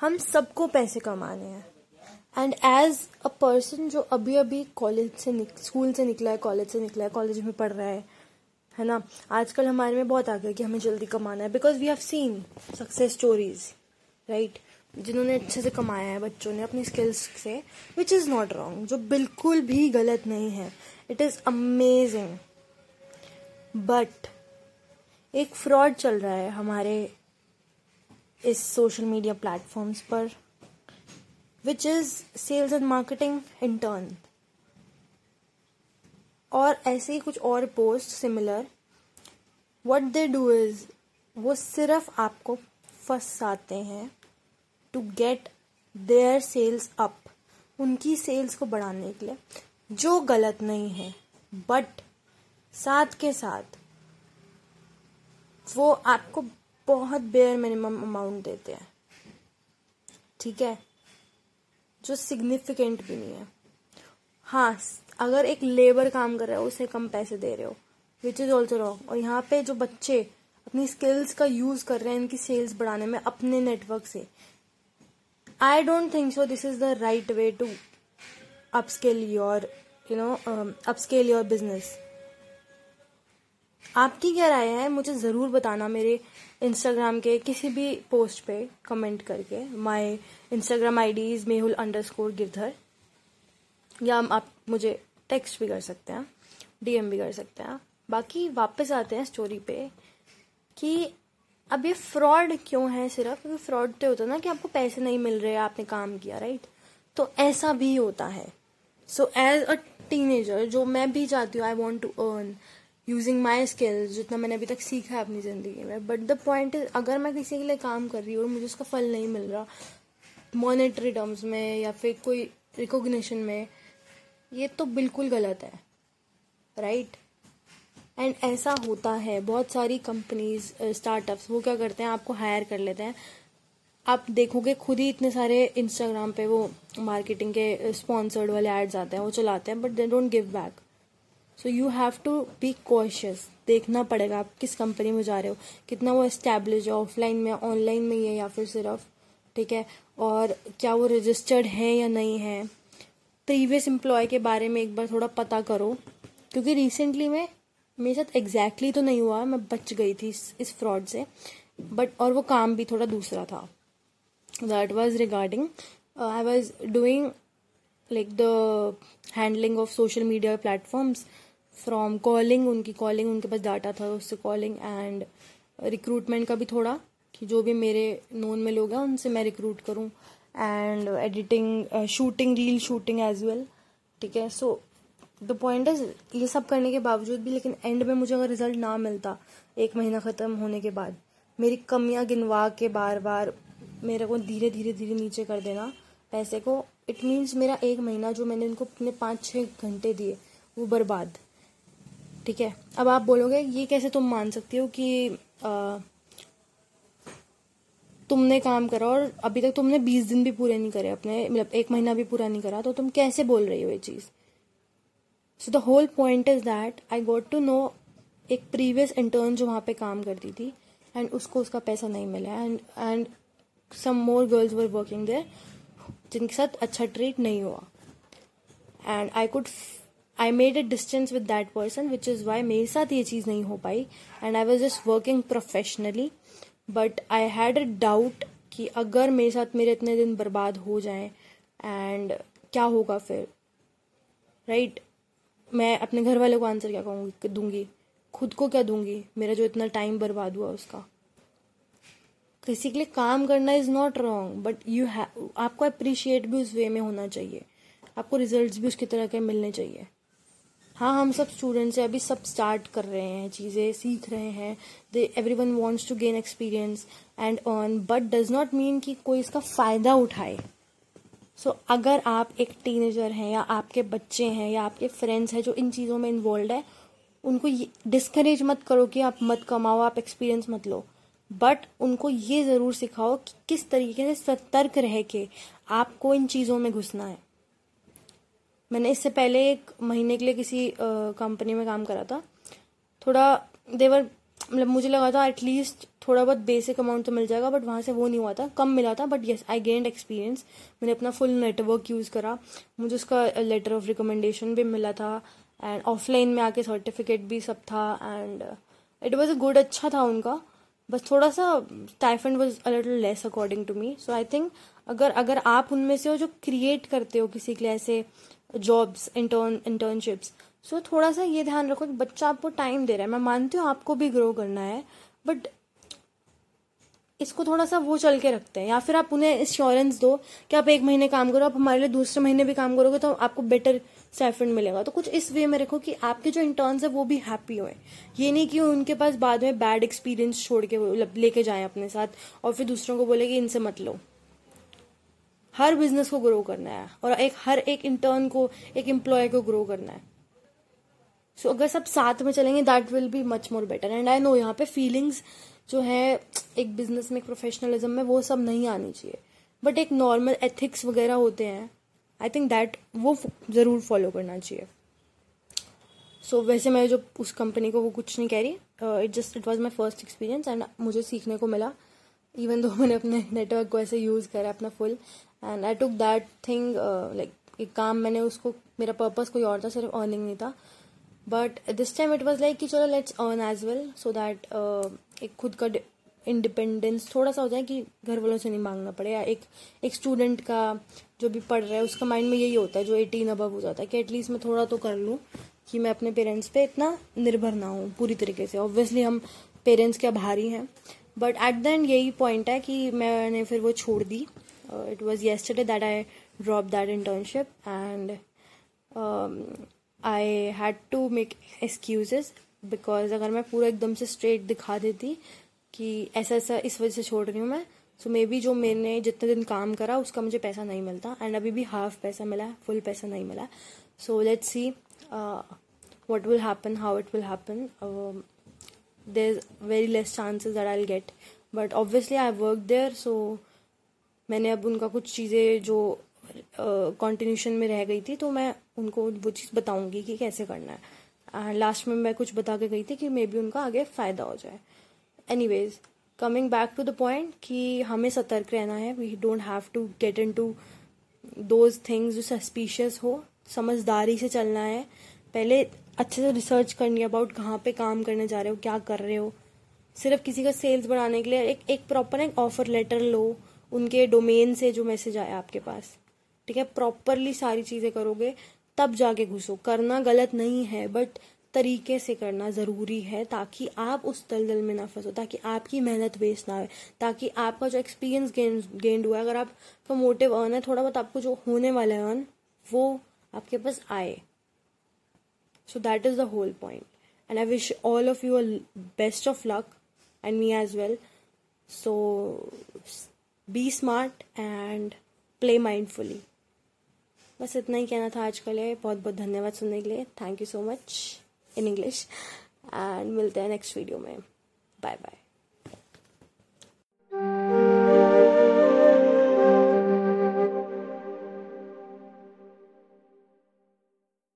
हम सबको पैसे कमाने हैं। एंड एज अ पर्सन जो अभी अभी कॉलेज से स्कूल से निकला है कॉलेज से निकला है कॉलेज में पढ़ रहा है है ना? आजकल हमारे में बहुत आ गया कि हमें जल्दी कमाना है because we have seen success stories right जिन्होंने अच्छे से कमाया है, बच्चों ने अपनी स्किल्स से विच इज़ नॉट रॉन्ग जो बिल्कुल भी गलत नहीं है। इट इज़ अमेजिंग बट एक फ्रॉड चल रहा है हमारे इस सोशल मीडिया प्लेटफॉर्म्स पर which is sales and marketing in turn और ऐसे ही कुछ और post similar what they do is वो सिर्फ़ आपको फंसाते हैं to get their sales up उनकी सेल्स को बढ़ाने के लिए, जो गलत नहीं है बट साथ के साथ वो आपको बहुत बेयर मिनिमम अमाउंट देते हैं। ठीक है? जो सिग्निफिकेंट भी नहीं है। हाँ अगर एक लेबर काम कर रहा है, उसे कम पैसे दे रहे हो विच इज़ ऑल्सो रॉन्ग और यहाँ पे जो बच्चे अपनी स्किल्स का यूज़ कर रहे हैं, इनकी सेल्स बढ़ाने में अपने नेटवर्क से। I don't think so this is the right way to upscale your you know upscale your business आपकी क्या राय है? मुझे ज़रूर बताना मेरे इंस्टाग्राम के किसी भी पोस्ट पे कमेंट करके। My Instagram I D is Mehul underscore Girdhar या आप मुझे टेक्स्ट भी कर सकते हैं डीएम भी कर सकते हैं। बाकी वापस आते हैं स्टोरी पे कि अब ये फ्रॉड क्यों है सिर्फ़? क्योंकि फ्रॉड तो होता है ना कि आपको पैसे नहीं मिल रहे, आपने काम किया राइट तो ऐसा भी होता है। सो एज अ टीनेजर जो मैं भी चाहती हूँ I want to earn using my skills जितना मैंने अभी तक सीखा है अपनी ज़िंदगी में. बट द पॉइंट अगर मैं किसी के लिए काम कर रही हूँ और मुझे उसका फल नहीं मिल रहा मॉनेटरी टर्म्स में या फिर कोई रिकोगशन में, ये तो बिल्कुल गलत है. राइट एंड ऐसा होता है. बहुत सारी कंपनीज़ स्टार्टअप्स वो क्या करते हैं? आपको हायर कर लेते हैं. आप देखोगे खुद ही इतने सारे इंस्टाग्राम पे वो मार्केटिंग के स्पॉन्सर्ड वाले एड्स आते हैं, वो चलाते हैं but they don't give back so you have to be cautious देखना पड़ेगा आप किस कंपनी में जा रहे हो। कितना वो इस्टेब्लिश है ऑफलाइन में ऑनलाइन में ही है या फिर सिर्फ़ ठीक है? और क्या वो रजिस्टर्ड है या नहीं है? प्रीवियस एम्प्लॉय के बारे में एक बार थोड़ा पता करो। क्योंकि रिसेंटली में मेरे साथ एग्जैक्टली exactly तो नहीं हुआ मैं बच गई थी इस, इस फ्रॉड से। बट और वो काम भी थोड़ा दूसरा था। That was regarding I was doing like the handling of social media platforms from calling उनकी कॉलिंग उनके पास डाटा था, उससे कॉलिंग एंड रिक्रूटमेंट का भी थोड़ा, कि जो भी मेरे नोन में लोग हैं, उनसे मैं रिक्रूट करूँ and editing shooting reel shooting as well ठीक है? सो द पॉइंट इज़ ये सब करने के बावजूद भी, लेकिन एंड में मुझे अगर रिज़ल्ट ना मिलता, एक महीना ख़त्म होने के बाद, मेरी कमियाँ गिनवा के बार बार मेरे को धीरे धीरे धीरे नीचे कर देना, पैसे को इट मीन्स मेरा एक महीना जो मैंने उनको अपने पाँच छः घंटे दिए, वो बर्बाद। ठीक है? अब आप बोलोगे ये कैसे तुम मान सकती हो कि आ, तुमने काम करा और अभी तक तुमने बीस दिन भी पूरे नहीं करे अपने मतलब एक महीना भी पूरा नहीं करा तो तुम कैसे बोल रही हो ये चीज़? So the whole point is that I got to know एक प्रीवियस इंटर्न जो वहाँ पे काम करती थी एंड उसको उसका पैसा नहीं मिला and and some more girls were working there जिनके साथ अच्छा ट्रीट नहीं हुआ। And I could I made a distance with that person which is why मेरे साथ ये चीज़ नहीं हो पाई and I was just working professionally but I had a doubt कि अगर मेरे साथ मेरे इतने दिन बर्बाद हो जाएँ एंड क्या होगा फिर? Right right? मैं अपने घर वाले को आंसर क्या कहूँगी? दूँगी। खुद को क्या दूँगी? मेरा जो इतना टाइम बर्बाद हुआ उसका। किसी के लिए काम करना is not wrong but you have आपको अप्रिशिएट भी उस वे में होना चाहिए। आपको रिजल्ट्स भी उसकी तरह के मिलने चाहिए। हाँ हम सब स्टूडेंट्स हैं अभी सब स्टार्ट कर रहे हैं चीज़ें सीख रहे हैं। They everyone wants to gain experience and earn but does not mean कि कोई इसका फ़ायदा उठाए। सो so, अगर आप एक टीनेजर हैं या आपके बच्चे हैं या आपके फ्रेंड्स हैं जो इन चीज़ों में इन्वॉल्व है उनको डिस्करेज मत करो कि आप मत कमाओ आप एक्सपीरियंस मत लो। बट उनको ये ज़रूर सिखाओ कि किस तरीके से सतर्क रह के आपको इन चीज़ों में घुसना है। मैंने इससे पहले एक महीने के लिए किसी कंपनी में काम करा था। थोड़ा देवर मतलब मुझे लगा था एटलीस्ट थोड़ा बहुत बेसिक अमाउंट तो मिल जाएगा बट वहाँ से वो नहीं हुआ था। कम मिला था but yes I gained experience मैंने अपना फुल नेटवर्क यूज़ करा। मुझे उसका लेटर ऑफ़ रिकमेंडेशन भी मिला था एंड ऑफलाइन में आके सर्टिफिकेट भी सब था and it was a good अच्छा था उनका। बस थोड़ा सा stipend was a little less according to me so I think अगर अगर आप उनमें से हो जो क्रिएट करते हो किसी के लिए ऐसे जॉब्स इंटर्न इंटर्नशिप्स सो थोड़ा सा ये ध्यान रखो कि बच्चा आपको टाइम दे रहा है। मैं मानती हूँ आपको भी ग्रो करना है बट इसको थोड़ा सा वो चल के रखते हैं। या फिर आप उन्हें इंश्योरेंस दो कि आप एक महीने काम करो, आप हमारे लिए दूसरे महीने भी काम करोगे तो आपको बेटर स्टाइफंड मिलेगा। तो कुछ इस वे में रखो कि आपके जो इंटर्न्स है वो भी हैप्पी हुए। ये नहीं कि उनके पास बाद में बैड एक्सपीरियंस छोड़ के लेके जाए अपने साथ और फिर दूसरों को बोले कि इनसे मत लो। हर बिज़नेस को ग्रो करना है और एक हर एक इंटर्न को एक एम्प्लॉय को ग्रो करना है। सो so, अगर सब साथ में चलेंगे that will be much more better and I know यहाँ पे फीलिंग्स जो है एक बिज़नेस में एक प्रोफेशनलिज्म में वो सब नहीं आनी चाहिए। बट एक नॉर्मल एथिक्स वगैरह होते हैं आई थिंक दैट वो ज़रूर फॉलो करना चाहिए। सो so, वैसे मैं जो उस कंपनी को वो कुछ नहीं कह रही it just it was my first experience and मुझे सीखने को मिला। इवन दो मैंने अपने नेटवर्क को ऐसे यूज़ करा अपना full and I took that thing like एक काम मैंने उसको, मेरा पर्पज़ कोई और था, सिर्फ़ अर्निंग नहीं था। But this time it was like कि चलो let's earn as well so that एक खुद का इंडिपेंडेंस थोड़ा सा हो जाए कि घर वालों से नहीं मांगना पड़े, या एक एक स्टूडेंट का जो भी पढ़ रहा है, उसका माइंड में यही होता है, जो एटीन अबव हो जाता है, कि एटलीस्ट मैं थोड़ा तो कर लूँ कि मैं अपने पेरेंट्स पे इतना निर्भर ना हूँ, पूरी तरीके से। ऑब्वियसली हम पेरेंट्स के आभारी हैं बट एट द एंड यही पॉइंट है कि मैंने फिर वो छोड़ दी। It was yesterday that I drop that internship and I had to make excuses because अगर मैं पूरा एकदम से स्ट्रेट दिखा देती कि ऐसा ऐसा इस वजह से छोड़ रही हूँ मैं सो मे बी जो मैंने जितने दिन काम करा उसका मुझे पैसा नहीं मिलता एंड अभी भी हाफ़ पैसा मिला है फुल पैसा नहीं मिला. So let's see what will happen how it will happen there very less chances that I get but obviously I work there so मैंने अब उनका कुछ चीज़ें जो कॉन्टिन्यूशन में रह गई थी तो मैं उनको वो चीज़ बताऊँगी कि कैसे करना है। लास्ट में मैं कुछ बता के गई थी कि मे बी उनका आगे फ़ायदा हो जाए। Anyways coming back to the point कि हमें सतर्क रहना है we don't have to get into those things जो सस्पिशियस हो। समझदारी से चलना है। पहले अच्छे से रिसर्च करनी है अबाउट कहाँ पे काम करने जा रहे हो, क्या कर रहे हो। सिर्फ़ किसी का सेल्स बढ़ाने के लिए एक एक प्रॉपर एक ऑफ़र लेटर लो। उनके डोमेन से जो मैसेज आया आपके पास। ठीक है? प्रॉपरली सारी चीज़ें करोगे, तब जाके घुसो। करना गलत नहीं है बट तरीके से करना ज़रूरी है ताकि आप उस दलदल में ना फंसो, ताकि आपकी मेहनत वेस्ट ना हो ताकि आपका जो एक्सपीरियंस गेंड हुआ है, अगर आपका मोटिव अर्न है, थोड़ा बहुत आपको जो होने वाला है अर्न वो आपके पास आए। So that is the whole point and I wish all of you best of luck and me as well so be smart and play mindfully बस इतना ही कहना था आज के लिए बहुत बहुत धन्यवाद सुनने के लिए। Thank you so much in English and मिलते हैं नेक्स्ट वीडियो में। Bye bye